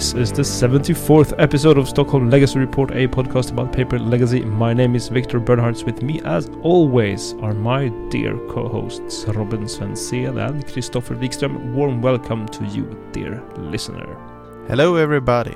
This is the 74th episode of Stockholm Legacy Report, a podcast about paper legacy. My name is Victor Bernhards. With me, as always, are my dear co hosts Robin Svensson and Christopher Wikström. Warm welcome to you, dear listener. Hello, everybody.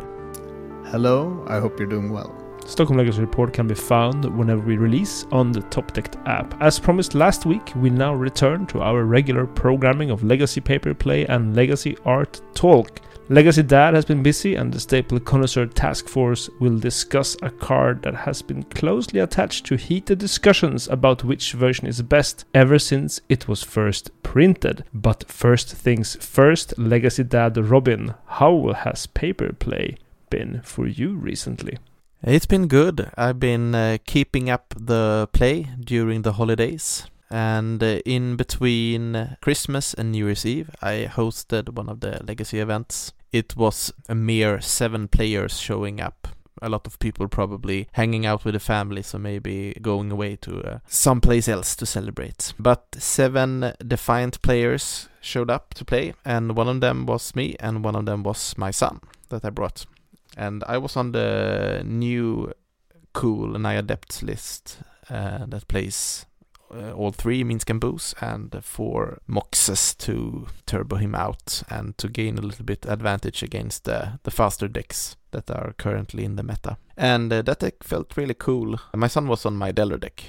Hello, I hope you're doing well. Stockholm Legacy Report can be found whenever we release on the Top Decked app. As promised last week, we now return to our regular programming of Legacy Paper Play and Legacy Art Talk. Legacy Dad has been busy, and the Staple Connoisseur Task Force will discuss a card that has been closely attached to heated discussions about which version is best ever since it was first printed. But first things first, Legacy Dad Robin, how has paper play been for you recently? It's been good. I've been uh, keeping up the play during the holidays. And uh, in between Christmas and New Year's Eve, I hosted one of the legacy events. It was a mere seven players showing up. A lot of people probably hanging out with the family, so maybe going away to uh, someplace else to celebrate. But seven defiant players showed up to play, and one of them was me, and one of them was my son that I brought. And I was on the new cool Naya Depth list uh, that plays uh, all three Minsc and and four Moxes to turbo him out and to gain a little bit advantage against the, the faster decks that are currently in the meta. And uh, that deck felt really cool. My son was on my Delver deck,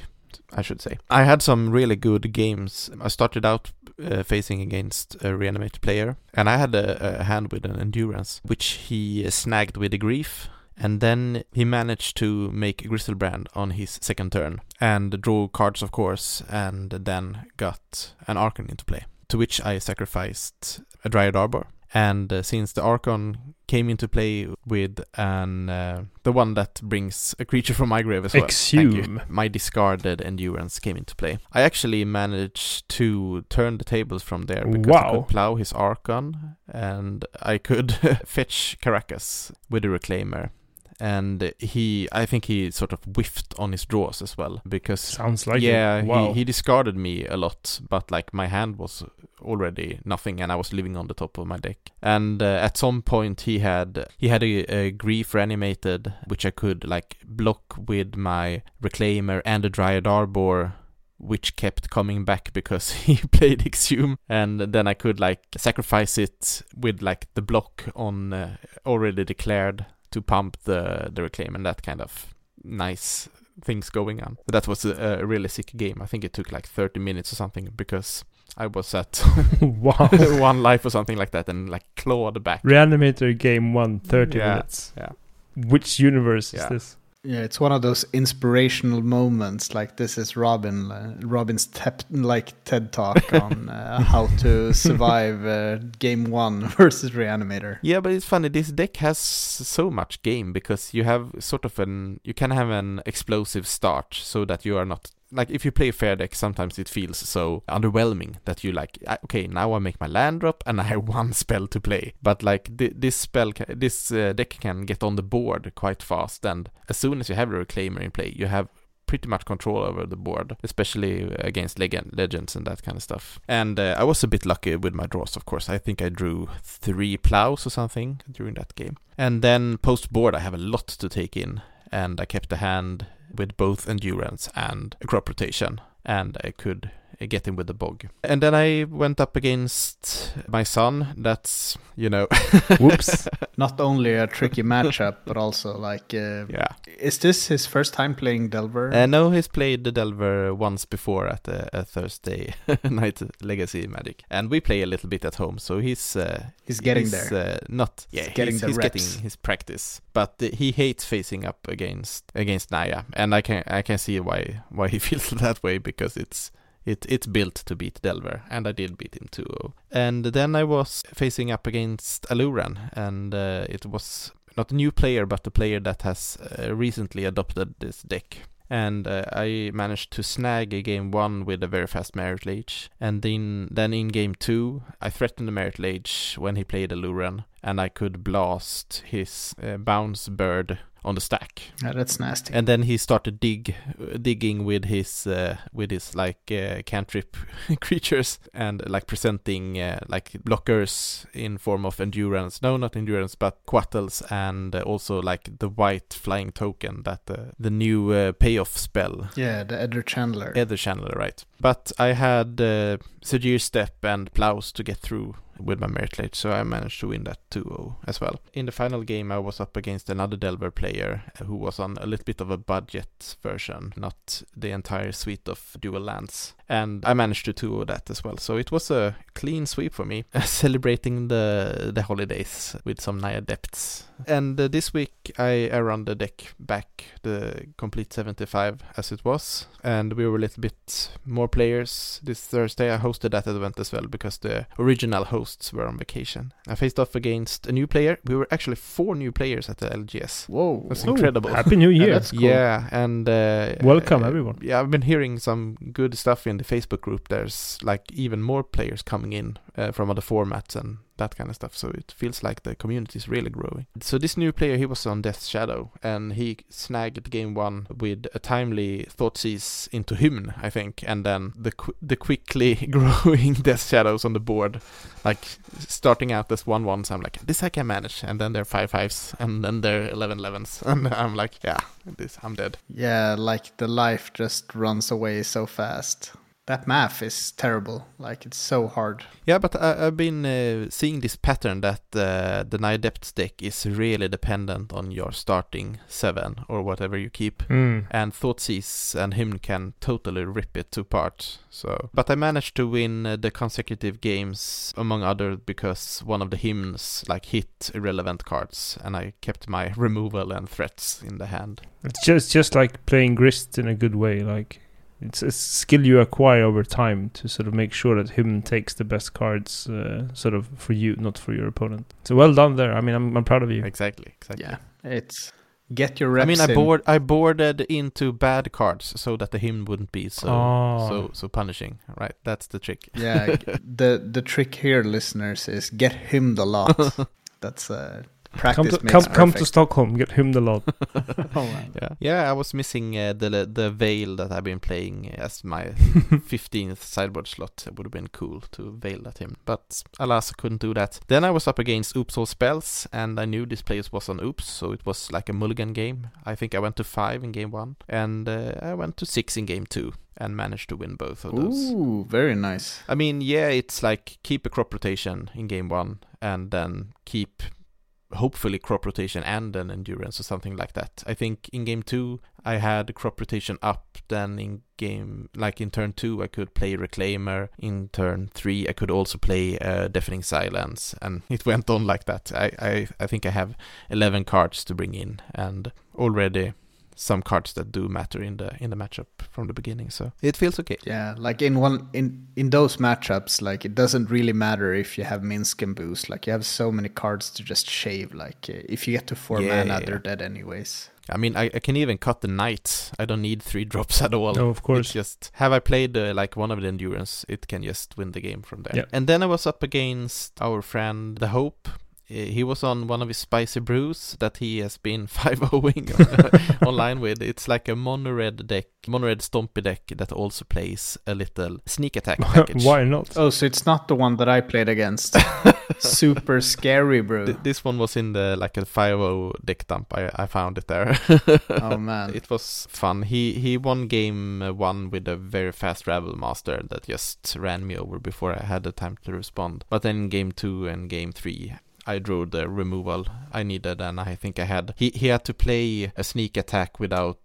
I should say. I had some really good games. I started out uh, facing against a Reanimator player, and I had a, a hand with an endurance, which he snagged with a grief and then he managed to make Griselbrand on his second turn and draw cards, of course, and then got an Archon into play. To which I sacrificed a Dryad Arbor. And uh, since the Archon came into play with an uh, the one that brings a creature from my grave as well. Exhume. My discarded endurance came into play. I actually managed to turn the tables from there because Wow. I could plow his Archon and I could fetch Karakas with a Reclaimer. And he, I think he sort of whiffed on his draws as well because Sounds like yeah. Wow. he, he discarded me a lot, but like my hand was already nothing, and I was living on the top of my deck. And uh, at some point, he had he had a, a grief reanimated, which I could like block with my reclaimer and a dryad arbor. Which kept coming back because he played Exhume, and then I could like sacrifice it with like the block on uh, already declared to pump the the reclaim and that kind of nice things going on. That was a, a really sick game. I think it took like 30 minutes or something because I was at one life or something like that and like clawed back. Reanimator game one, 30 Yeah, minutes. yeah. Which universe is this? Yeah, it's one of those inspirational moments. Like this is Robin, uh, Robin's tep- like TED talk on uh, how to survive uh, game one versus Reanimator. Yeah, but it's funny. This deck has so much game because you have sort of an you can have an explosive start so that you are not like if you play a fair deck, sometimes it feels so underwhelming that you like "Ah, okay now I make my land drop and I have one spell to play. But like thi- this spell, ca- this uh, deck can get on the board quite fast, and as soon as you have a reclaimer in play, you have pretty much control over the board, especially against leg- legends and that kind of stuff. And uh, I was a bit lucky with my draws, of course. I think I drew three plows or something during that game. And then post board, I have a lot to take in, and I kept the hand with both endurance and a crop rotation, and I could uh, get him with the bog. And then I went up against my son. That's you know, Whoops. Not only a tricky matchup, but also like, uh, yeah. is this his first time playing Delver? Uh, no, he's played the Delver once before at a, a Thursday night Legacy Magic, and we play a little bit at home. So he's uh, He's getting he's, there. Uh, not yeah, getting he's, the he's reps. getting his practice, but uh, he hates facing up against against Naya, and I can I can see why why he feels that way because it's. It, it's built to beat Delver, and I did beat him 2-0. And then I was facing up against Aluren, and uh, it was not a new player, but a player that has uh, recently adopted this deck. And uh, I managed to snag a game one with a very fast Marit Lage. And then, then in game two, I threatened the Marit Lage when he played Aluren, and I could blast his uh, bounce bird on the stack. Yeah, that's nasty. And then he started dig digging with his uh, with his like uh, cantrip creatures and like presenting uh, like blockers in form of endurance. No, not endurance, but quattles and uh, also like the white flying token that uh, the new uh, payoff spell. Yeah, the Ether Channeler. Ether Channeler, right? But I had uh, Sejiri Steppe and Plows to get through with my Marit Lage, so I managed to win that 2-0 as well. In the final game, I was up against another Delver player who was on a little bit of a budget version, not the entire suite of dual lands. And I managed to 2-0 that as well. So it was a clean sweep for me, celebrating the the holidays with some Naya depths. And uh, this week I, I run the deck back, the complete 75 as it was. And we were a little bit more players this Thursday. I hosted that event as well because the original hosts were on vacation. I faced off against a new player. We were actually four new players at the LGS. Whoa. That's incredible. Happy New Year. that's cool. Yeah, and uh, Welcome, uh, everyone. Yeah, I've been hearing some good stuff in the Facebook group. There's like even more players coming in uh, from other formats and that kind of stuff. So it feels like the community is really growing. So this new player, he was on Death's Shadow, and he snagged game one with a timely Thoughtseize into Hymn, I think, and then the qu- the quickly growing Death Shadows on the board, like starting out as one ones. I'm like, this I can manage, and then they're five fives, and then they're eleven elevens, and I'm like, yeah, this I'm dead. Yeah, like the life just runs away so fast. That math is terrible. Like it's so hard. Yeah, but I, I've been uh, seeing this pattern that uh, the Naya Depths deck is really dependent on your starting seven or whatever you keep. Mm. And Thoughtseize and Hymn can totally rip it to parts. So, but I managed to win uh, the consecutive games, among other, because one of the hymns like hit irrelevant cards, and I kept my removal and threats in the hand. It's just just like playing grist in a good way. Like it's a skill you acquire over time to sort of make sure that Hymn takes the best cards, uh, sort of for you, not for your opponent. So well done there. I mean, I'm I'm proud of you. Exactly, exactly. Yeah, it's get your reps. I mean, I in. board I boarded into bad cards so that the hymn wouldn't be so Oh. so so punishing. Right, that's the trick. Yeah, the the trick here, listeners, is get him the lot. That's uh, practice Come to makes come, come to. Stockholm, get him the lot. oh. Yeah, yeah. I was missing uh, the the veil that I've been playing as my fifteenth sideboard slot. It would have been cool to veil that Hymn, but alas, I couldn't do that. Then I was up against Oops All Spells, and I knew this place was on Oops, so it was like a mulligan game. I think I went to five in game one, and uh, I went to six in game two, and managed to win both of those. Ooh, very nice. I mean, yeah, it's like keep a crop rotation in game one and then keep hopefully crop rotation and an endurance or something like that. I think in game two I had crop rotation up, then in game like in turn two I could play reclaimer, in turn three I could also play uh, deafening silence, and it went on like that. I, I I think I have eleven cards to bring in and already some cards that do matter in the in the matchup from the beginning, so it feels okay. Yeah, like in one in in those matchups, like it doesn't really matter if you have Minsc and boost. Like you have so many cards to just shave. Like uh, if you get to four Yeah, mana, yeah, they're dead anyways. I mean, I, I can even cut the knight. I don't need three drops at all. No, of course. It's just have I played uh, like one of the endurance, it can just win the game from there. Yeah. And then I was up against our friend the Hope. Uh, He was on one of his spicy brews that he has been 5-0ing online with. It's like a mono red deck, mono red stompy deck that also plays a little sneak attack package. Why not? Oh, so it's not the one that I played against. Super scary, bro. Th- This one was in the like a 5-0 deck dump. I, I found it there. Oh man. It was fun. He he won game uh, one with a very fast Ravel Master that just ran me over before I had the time to respond. But then game two and game three, I drew the removal I needed, and I think I had. He he had to play a sneak attack without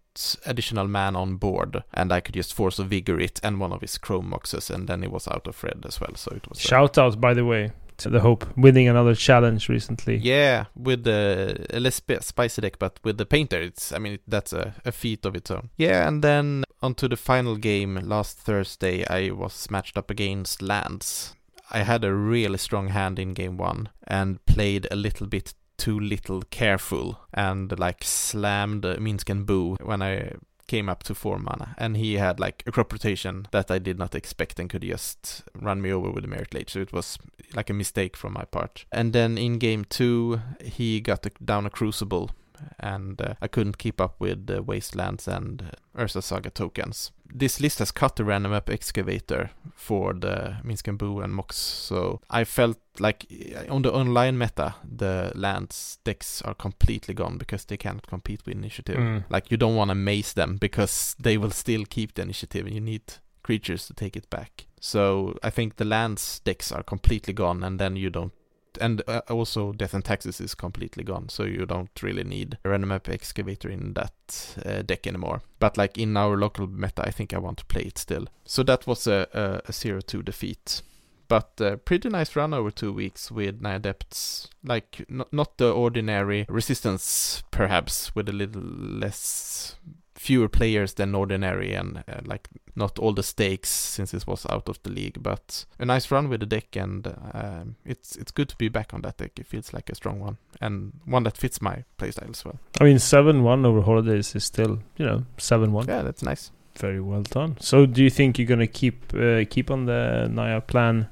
additional man on board, and I could just force a vigor it and one of his Chrome Moxes, and then he was out of red as well. So it was a- Shout out, by the way, to the Hope winning another challenge recently. Yeah, with the a less sp- spicy deck, but with the painter, it's I mean it, that's a, a feat of its own. Yeah, and then onto the final game last Thursday, I was matched up against Lands. I had a really strong hand in game one and played a little bit too little careful and like slammed uh, Minsc and Boo when I came up to four mana, and he had like a crop rotation that I did not expect and could just run me over with a Marit Lage. So it was like a mistake from my part. And then in game two, he got down a crucible and uh, I couldn't keep up with the Wastelands and uh, Urza Saga tokens. This list has cut the Ramunap Excavator for the Minsc and Boo and Mox, so I felt like uh, on the online meta, the lands decks are completely gone because they cannot compete with initiative. Mm. Like you don't want to maze them because they will still keep the initiative and you need creatures to take it back. So I think the lands decks are completely gone and then you don't and uh, also Death and Taxes is completely gone, so you don't really need a Ramunap Excavator in that uh, deck anymore. But like in our local meta, I think I want to play it still. So that was a, a, a zero two defeat. But uh, pretty nice run over two weeks with Naya Depths. Like, not, not the ordinary resistance, perhaps, with a little less fewer players than ordinary and uh, like not all the stakes since this was out of the league but a nice run with the deck and uh, it's it's good to be back on that deck it feels like a strong one and one that fits my playstyle as well I mean, seven one over holidays is still, you know, seven one. yeah that's nice Very well done. So, do you think you're gonna keep uh, keep on the Naya plan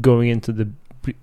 going into the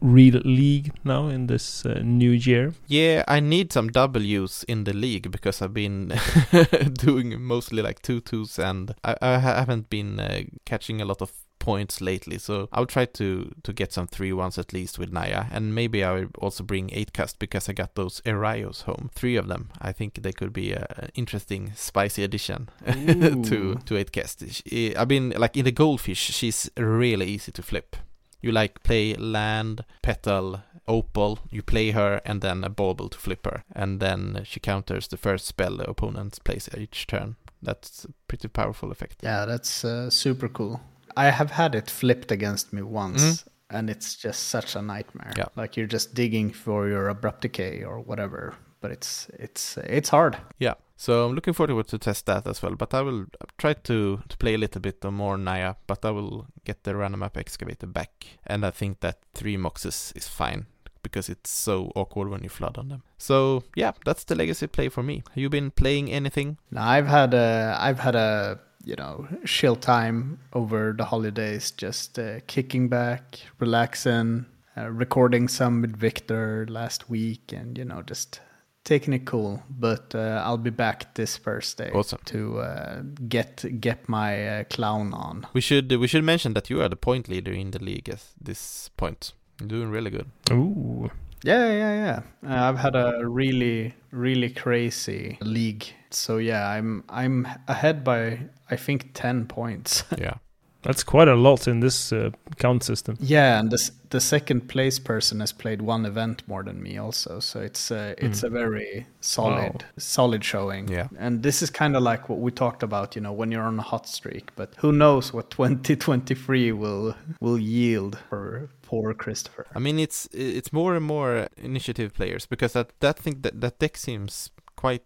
real league now in this uh, new year? yeah i need some w's in the league because i've been doing mostly like two twos and i, I haven't been uh, catching a lot of points lately. So i'll try to to get some three ones at least with naya. And maybe i will also bring eight cast because i got those Erayos home three of them. I think they could be an interesting spicy addition to to eight cast She- i've been like in the goldfish she's really easy to flip you like play land petal opal you play her and then a bauble to flip her and then she counters the first spell the opponent plays each turn that's a pretty powerful effect Yeah, that's uh, super cool. I have had it flipped against me once, and it's just such a nightmare. Yeah. Like you're just digging for your abrupt decay or whatever, but it's it's it's hard. Yeah. So I'm looking forward to test that as well. But I will try to, to play a little bit more Naya, but I will get the Ramunap Excavator back. And I think that three moxes is fine because it's so awkward when you flood on them. So yeah, that's the legacy play for me. Have you been playing anything? Now I've had a I've had a you know chill time over the holidays, just uh, kicking back, relaxing, uh, recording some with Victor last week, and you know just taking it cool. But uh, I'll be back this Thursday Awesome. to uh, get get my uh, clown on. We should we should mention that you are the point leader in the league at this point. You're doing really good. Ooh, Yeah, yeah, yeah. Uh, I've had a really, really crazy league. So yeah, I'm I'm ahead by I think ten points. Yeah. That's quite a lot in this uh, count system. yeah, and this the second place person has played one event more than me also. So it's uh, it's Mm. a very solid solid showing. Yeah. And this is kind of like what we talked about, you know, when you're on a hot streak. But who knows what 2023 will will yield for poor Christopher. I mean, it's it's more and more initiative players because that that thing that that deck seems quite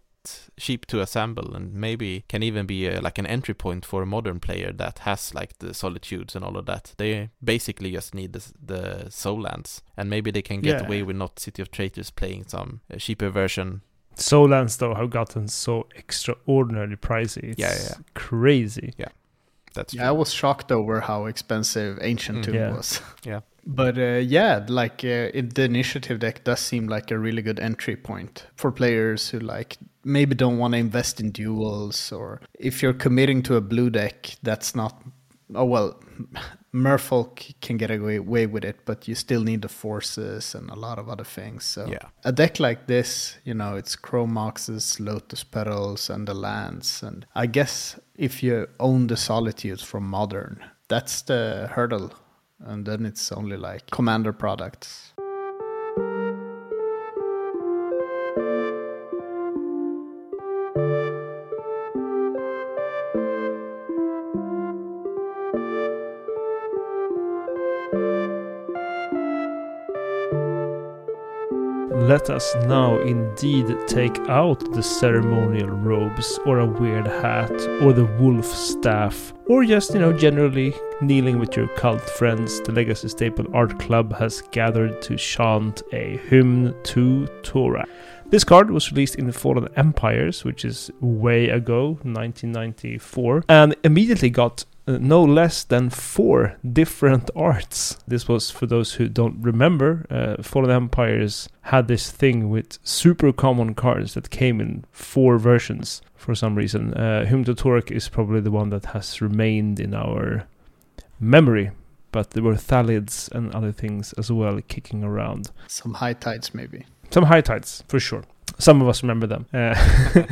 cheap to assemble and maybe can even be a, like an entry point for a modern player that has like the solitudes and all of that. They basically just need the, the soul lands and maybe they can get Yeah. away with not City of Traitors playing some uh, cheaper version. Sol lands though have gotten so extraordinarily pricey. It's Yeah, yeah, yeah. crazy. That's Yeah, I was shocked over how expensive Ancient Mm. Tomb Yeah. was. Yeah. But uh, yeah, like uh, it, the initiative deck does seem like a really good entry point for players who like maybe don't want to invest in duals, or if you're committing to a blue deck, that's not. Oh well, Merfolk can get away, with it, but you still need the forces and a lot of other things. So Yeah. a deck like this, you know, it's Chromoxes, Lotus Petals, and the lands. And I guess if you own the Solitudes from Modern, that's the hurdle. And then it's only like Commander products. Let us now indeed take out the ceremonial robes, or a weird hat, or the wolf staff, or just, you know, generally kneeling with your cult friends. The Legacy Staple Art Club has gathered to chant a hymn to Tourach. This card was released in the Fallen Empires, which is way ago, 1994, and immediately got uh, no less than four different arts. This was for those who don't remember. Uh, Fallen Empires had this thing with super common cards that came in four versions for some reason. Uh, Hymn to Tourach is probably the one that has remained in our memory, but there were Thallids and other things as well kicking around. Some high tides, maybe. Some high tides, for sure. Some of us remember them. Uh,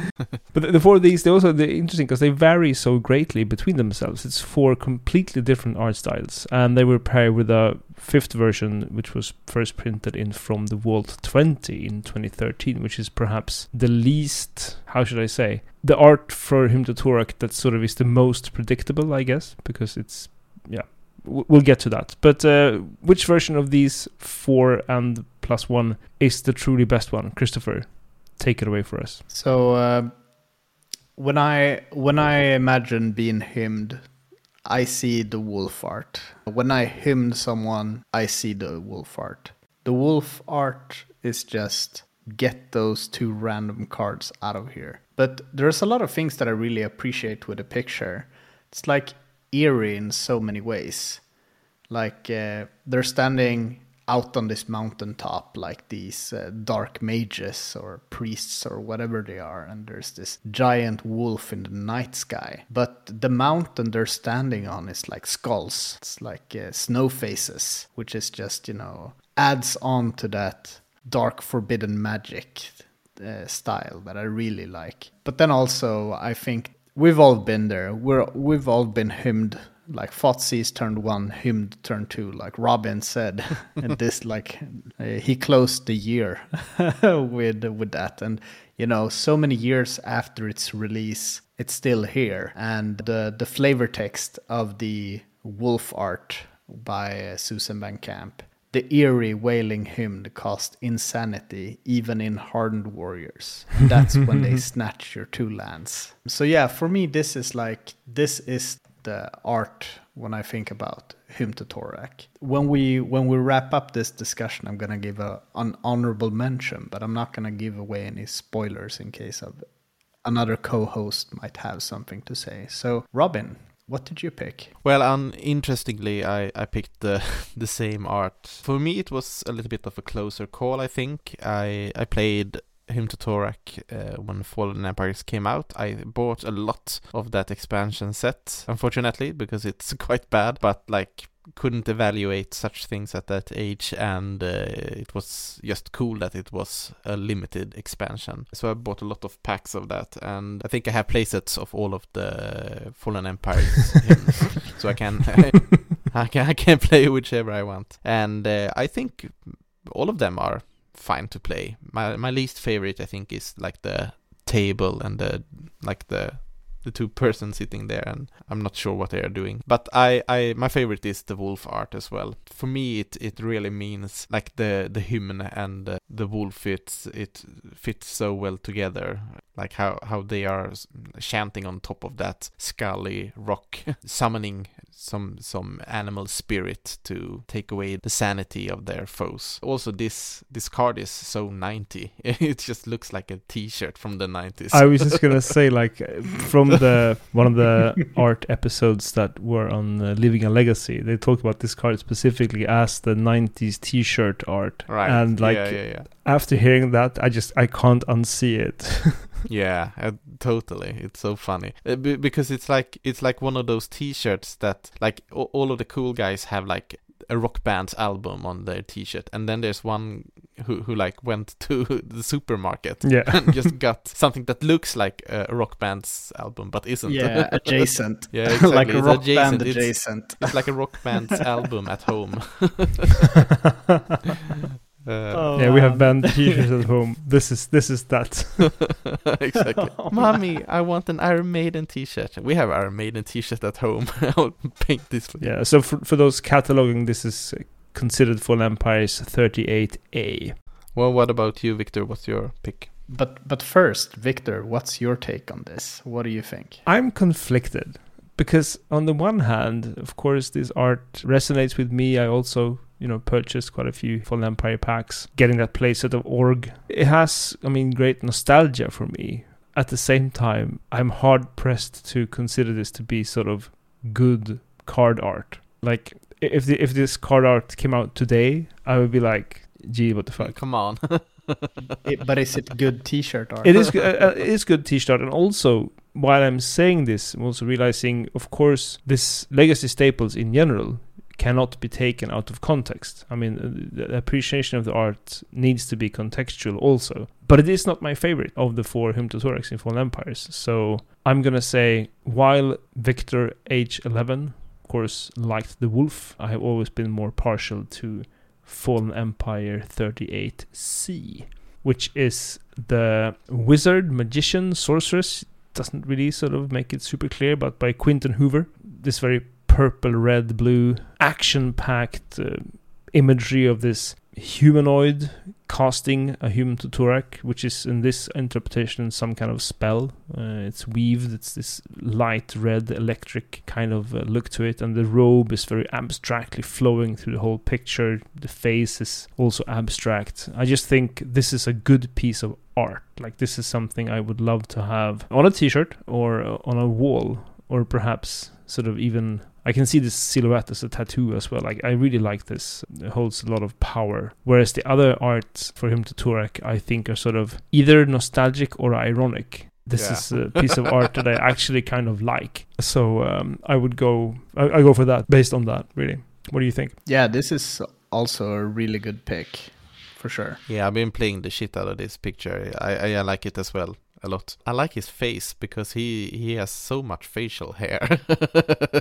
but the, four of these, they also they're interesting because they vary so greatly between themselves. It's four completely different art styles, and they were paired with a fifth version, which was first printed in From the Vault 20 in 2013, which is perhaps the least, how should I say, the art for Hymn to Tourach that sort of is the most predictable, I guess, because it's, yeah, we'll get to that. But uh, which version of these four and plus one is the truly best one? Christopher, take it away for us. So uh, when I when I imagine being hymned, I see the wolf art. When I hymn someone, I see the wolf art. The wolf art is just get those two random cards out of here. But there's a lot of things that I really appreciate with the picture. It's like eerie in so many ways. Like uh, they're standing out on this mountaintop like these uh, dark mages or priests or whatever they are and there's this giant wolf in the night sky. But the mountain they're standing on is like skulls. It's like uh, snow faces which is just you know adds on to that dark forbidden magic uh, style that I really like. But then also I think we've all been there. We're we've all been hymned like Thoughtseize turned one, Hymn turned two, like Robin said. and this, like, uh, he closed the year with with that, and you know, so many years after its release, it's still here. And the the flavor text of the Wolf art by uh, Susan Van Camp. The eerie wailing hymn cost insanity even in hardened warriors. That's when they snatch your two lands. So yeah, for me this is like this is the art when I think about Hymn to Tourach. When we when we wrap up this discussion, I'm gonna give a an honorable mention, but I'm not gonna give away any spoilers in case of another co-host might have something to say. So, Robin, what did you pick? Well, um, interestingly, I, I picked the the same art. For me, it was a little bit of a closer call. I think I I played Hymn to Tourach uh, when Fallen Empires came out. I bought a lot of that expansion set, unfortunately, because it's quite bad, but like couldn't evaluate such things at that age and uh, it was just cool that it was a limited expansion so i bought a lot of packs of that and i think i have playsets of all of the fallen empires so i can I can I can play whichever i want and uh, i think all of them are fine to play. My my least favorite I think is like the table and the like the the two persons sitting there and I'm not sure what they are doing. But I, I my favorite is the wolf art as well. For me it, it really means like the the human and uh, the wolf it's it fits so well together. Like how, how they are chanting on top of that scully rock, summoning some some animal spirit to take away the sanity of their foes. Also, this this card is so 90. It just looks like a T-shirt from the 90s. I was just gonna say, like, from the one of the art episodes that were on uh, Living a Legacy, they talked about this card specifically as the 90s T-shirt art. Right. And like, yeah, yeah, yeah. after hearing that, I just I can't unsee it. yeah, uh, totally. It's so funny uh, b- because it's like it's like one of those T-shirts that like a- all of the cool guys have like a rock band's album on their T-shirt, and then there's one who who like went to the supermarket yeah. and just got something that looks like a rock band's album but isn't. Yeah, adjacent. yeah, exactly. like a It's rock adjacent. band adjacent. It's like a rock band's album at home. Uh, Oh, yeah, we have man. banned T-shirts at home. This is this is that. exactly. Oh, Mommy, I want an Iron Maiden t-shirt. We have Iron Maiden t-shirt at home. I'll paint this for you. Yeah. So for for those cataloging, this is considered Fallen Empires 38A. Well, what about you, Victor? What's your pick? But but first, Victor, what's your take on this? What do you think? I'm conflicted because on the one hand, of course, this art resonates with me. I also you know purchased quite a few Fallen Empire packs, getting that playset of Org. It has, I mean, great nostalgia for me. At the same time, I'm hard pressed to consider this to be sort of good card art. Like if the, if this card art came out today, I would be like, "Gee, what the fuck." Come on. It- but is it good T-shirt art? it is go- uh, uh, it is good t-shirt and also while i'm saying this i'm also realizing of course this legacy staples in general cannot be taken out of context i mean uh, the appreciation of the art needs to be contextual also but it is not my favorite of the four Hymn to Tourachs in fallen empires so i'm gonna say while victor h11 of course liked the wolf i have always been more partial to fallen empire 38c which is the wizard, magician, sorceress. Doesn't really sort of make it super clear, but by Quinton Hoover. This very purple, red, blue, action packed uh, imagery of this humanoid casting a Hymn to Tourach, which is in this interpretation some kind of spell. Uh, it's weaved, it's this light red electric kind of uh, look to it, and the robe is very abstractly flowing through the whole picture. The face is also abstract. I just think this is a good piece of art. Like, this is something I would love to have on a t shirt or uh, on a wall, or perhaps sort of even I can see this silhouette as a tattoo as well. Like I really like this. It holds a lot of power. Whereas the other arts for Hymn to Tourach, I think, are sort of either nostalgic or ironic. This Yeah. is a piece of art that I actually kind of like. So um, I would go. I, I go for that based on that. Really. What do you think? Yeah, this is also a really good pick, for sure. Yeah, I've been playing the shit out of this picture. I, I, I like it as well a lot. I like his face because he he has so much facial hair.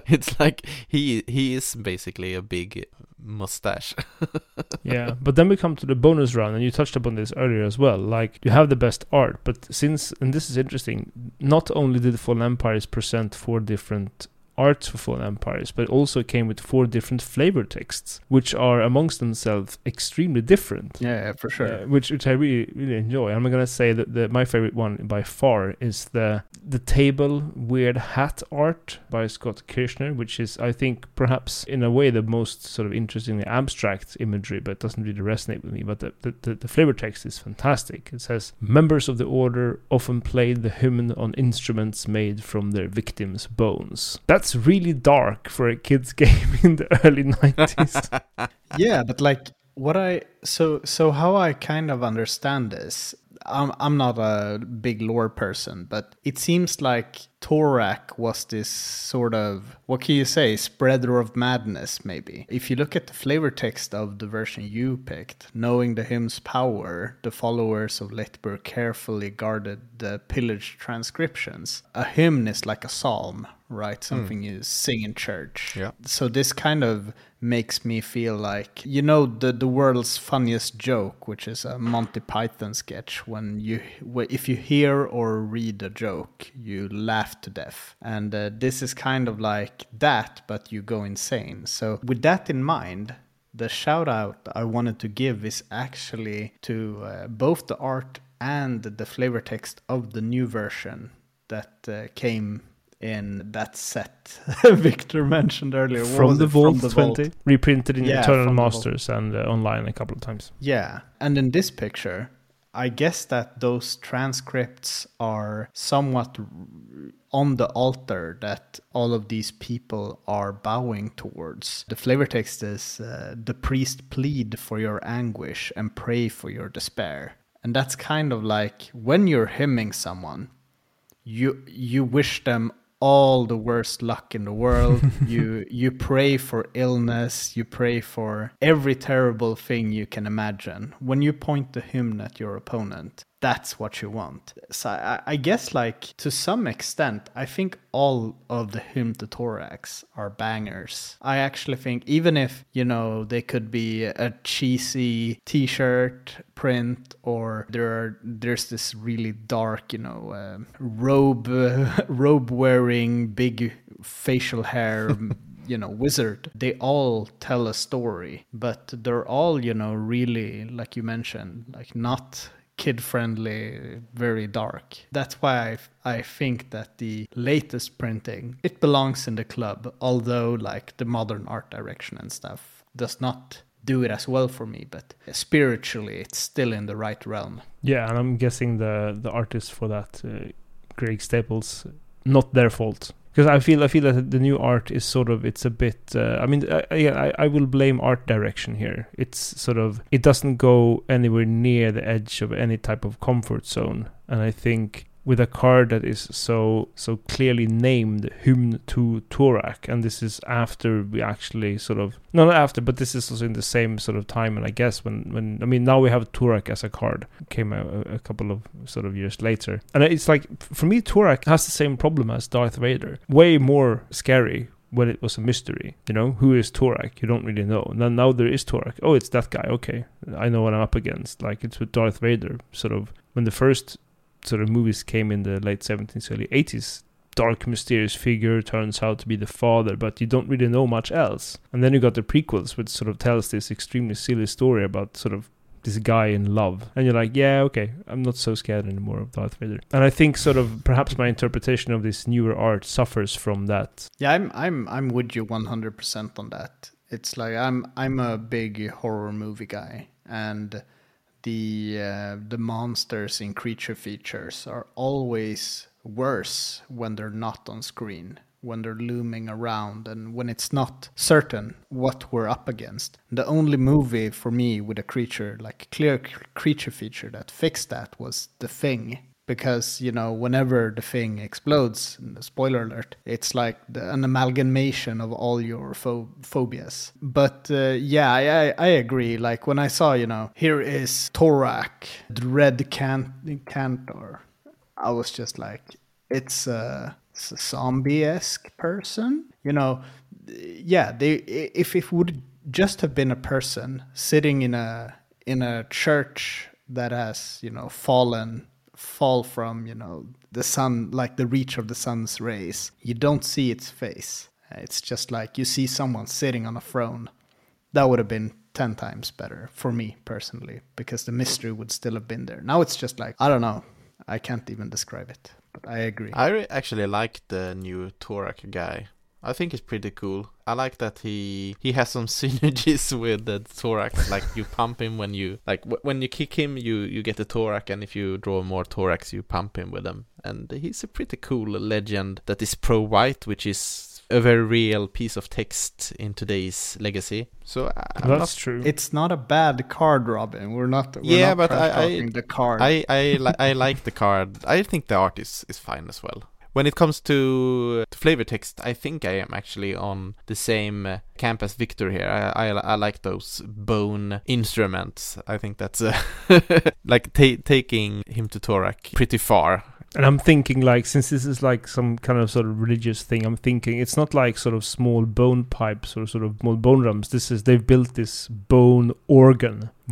it's like he he is basically a big mustache. yeah, but then we come to the bonus round, and you touched upon this earlier as well. Like you have the best art, but since and this is interesting, not only did the Fallen Empires present four different Fallen Empires, but also came with four different flavor texts, which are amongst themselves extremely different. Yeah, yeah, for sure. Uh, which which I really really enjoy. I'm gonna say that the, my favorite one by far is the the table weird hat art by Scott Kirschner, which is I think perhaps in a way the most sort of interestingly abstract imagery, but doesn't really resonate with me. But the the, the, the flavor text is fantastic. It says members of the order often played the hymn on instruments made from their victims' bones. That's really dark for a kids game in the early 90s. yeah, but like what I so so how I kind of understand this. I'm I'm not a big lore person, but it seems like Tourach was this sort of what can you say, spreader of madness, maybe. If you look at the flavor text of the version you picked, knowing the hymn's power, the followers of Leitbur carefully guarded the pillaged transcriptions. A hymn is like a psalm, right? Something hmm. you sing in church. Yeah. So this kind of makes me feel like you know the the world's funniest joke, which is a Monty Python sketch. When you if you hear or read a joke, you laugh to death, and uh, this is kind of like that, but you go insane. So with that in mind. The shout out I wanted to give is actually to uh, both the art and the flavor text of the new version that uh, came in that set Victor mentioned earlier. What from the? Vault the 20, reprinted in Yeah, Eternal from Vault. Masters and uh, online a couple of times. Yeah, and in this picture, I guess that those transcripts are somewhat on the altar that all of these people are bowing towards. The flavor text is uh, the priest plead for your anguish and pray for your despair. And that's kind of like when you're hymning someone, you you wish them all the worst luck in the world. you you pray for illness. You pray for every terrible thing you can imagine. When you point the hymn at your opponent, that's what you want. So I, I guess, like to some extent, I think all of the Hymn to Tourachs are bangers. I actually think even if you know they could be a cheesy T-shirt print or there are there's this really dark, you know, um robe robe wearing big facial hair. You know, wizard. They all tell a story, but they're all, you know, really, like you mentioned, like not kid friendly, very dark. That's why I, I think that the latest printing it belongs in the club, although like the modern art direction and stuff does not do it as well for me, but spiritually it's still in the right realm. Yeah, and I'm guessing the the artist for that, uh, Greg Staples, not their fault because I feel I feel that the new art is sort of it's a bit. Uh, I mean, I, I I will blame art direction here. It's sort of it doesn't go anywhere near the edge of any type of comfort zone, and I think with a card that is so so clearly named Hymn to Tourach, and this is after we actually sort of no not after, but this is also in the same sort of time, and I guess when when I mean now we have Tourach as a card came a, a couple of sort of years later, and it's like for me Tourach has the same problem as Darth Vader, way more scary when it was a mystery. You know, who is Tourach? You don't really know. Then now there is Tourach. Oh, it's that guy. Okay, I know what I'm up against. Like it's with Darth Vader. Sort of when the first sort of movies came in the late 70s, early 80s, dark, mysterious figure turns out to be the father, but you don't really know much else. And then you got the prequels, which sort of tells this extremely silly story about sort of this guy in love. And you're like, yeah, okay, I'm not so scared anymore of Darth Vader. And I think sort of perhaps my interpretation of this newer art suffers from that. Yeah, I'm I'm I'm with you 100% on that. It's like I'm I'm a big horror movie guy and the uh, the monsters in creature features are always worse when they're not on screen when they're looming around and when it's not certain what we're up against. The only movie for me with a creature like clear creature feature that fixed that was the thing because you know whenever the thing explodes spoiler alert it's like the, an amalgamation of all your pho- phobias. But uh, yeah I, I, agree. Like when i saw you know here is tourach the red can- cantor i was just like it's a, it's a zombie-esque person? You know yeah they if it would just have been a person sitting in a in a church that has you know fallen fall from you know the sun like the reach of the sun's rays. You don't see its face. It's just like you see someone sitting on a throne. That would have been 10 times better for me personally because the mystery would still have been there. Now it's just like i don't know. I can't even describe it but i agree. I actually like the new tourach guy I think it's pretty cool. I like that he he has some synergies with the Tourach. Like you pump him when you like w- when you kick him, you you get the Tourach, and if you draw more Tourachs, you pump him with them. And he's a pretty cool legend that is pro white, which is a very real piece of text in today's legacy. So I'm that's not, true. It's not a bad card, Robin. We're not. We're yeah, not but I, I the card. I I, li- I like the card. I think the art is is fine as well. When it comes to, to flavor text, I think I am actually on the same uh, camp as Victor here. I, I, I, like those bone instruments. I think that's uh, like taking Hymn to Tourach pretty far. And I'm thinking like since this is like some kind of sort of religious thing, I'm thinking it's not like sort of small bone pipes or sort of small bone drums. This is they've built this bone organ.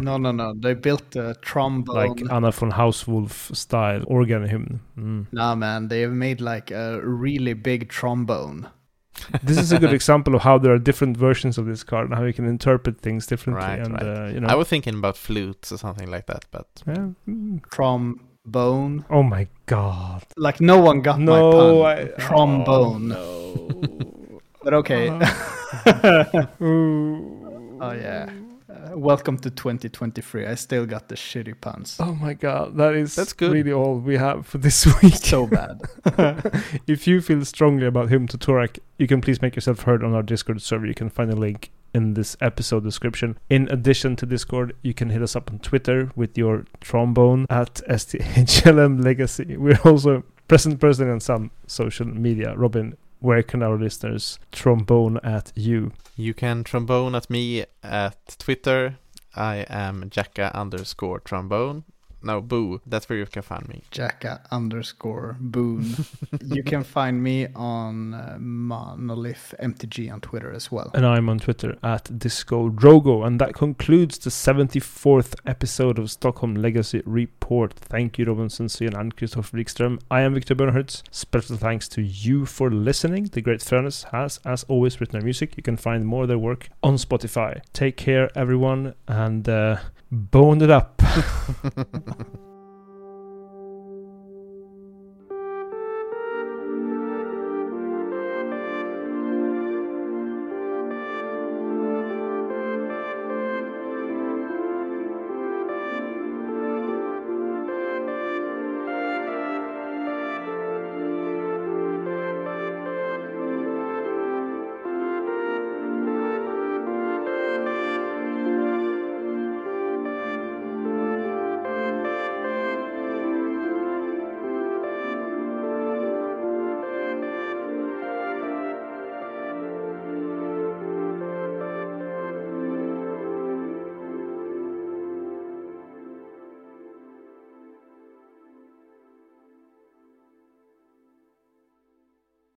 no, no, no. They built a trombone. Like Anna von Hausswolff style organ hymn. Mm. Nah, man, they have made like a really big trombone this is a good example of how there are different versions of this card and how you can interpret things differently. Right, and right. Uh, you know, I was thinking about flutes or something like that, but yeah. Mm. trombone. Oh my god! Like no one got no, my pun. I, trombone. Oh, no. but okay. Uh. oh yeah Uh, welcome to 2023. I still got the shitty puns. Oh my god, that is that's good. Really all we have for this week. so bad. if you feel strongly about Hymn to Tourach, you can please make yourself heard on our Discord server. You can find a link in this episode description. In addition to Discord, you can hit us up on Twitter with your trombone at STHLM Legacy. We're also present person on some social media. Robin, where can our listeners trombone at you? You can trombone at me at Twitter. I am Jacka underscore trombone. No, Boo. That's where you can find me. Jacka underscore Boone. you can find me on uh, Monolith MTG on Twitter as well. And I'm on Twitter at Disco Drogo. And that concludes the 74th episode of Stockholm Legacy Report. Thank you, Robin Svensson and Christopher Wikström. I am Victor Bernhards. Special thanks to you for listening. The Great Furnace has, as always, written our music. You can find more of their work on Spotify. Take care, everyone, and uh, bone it up.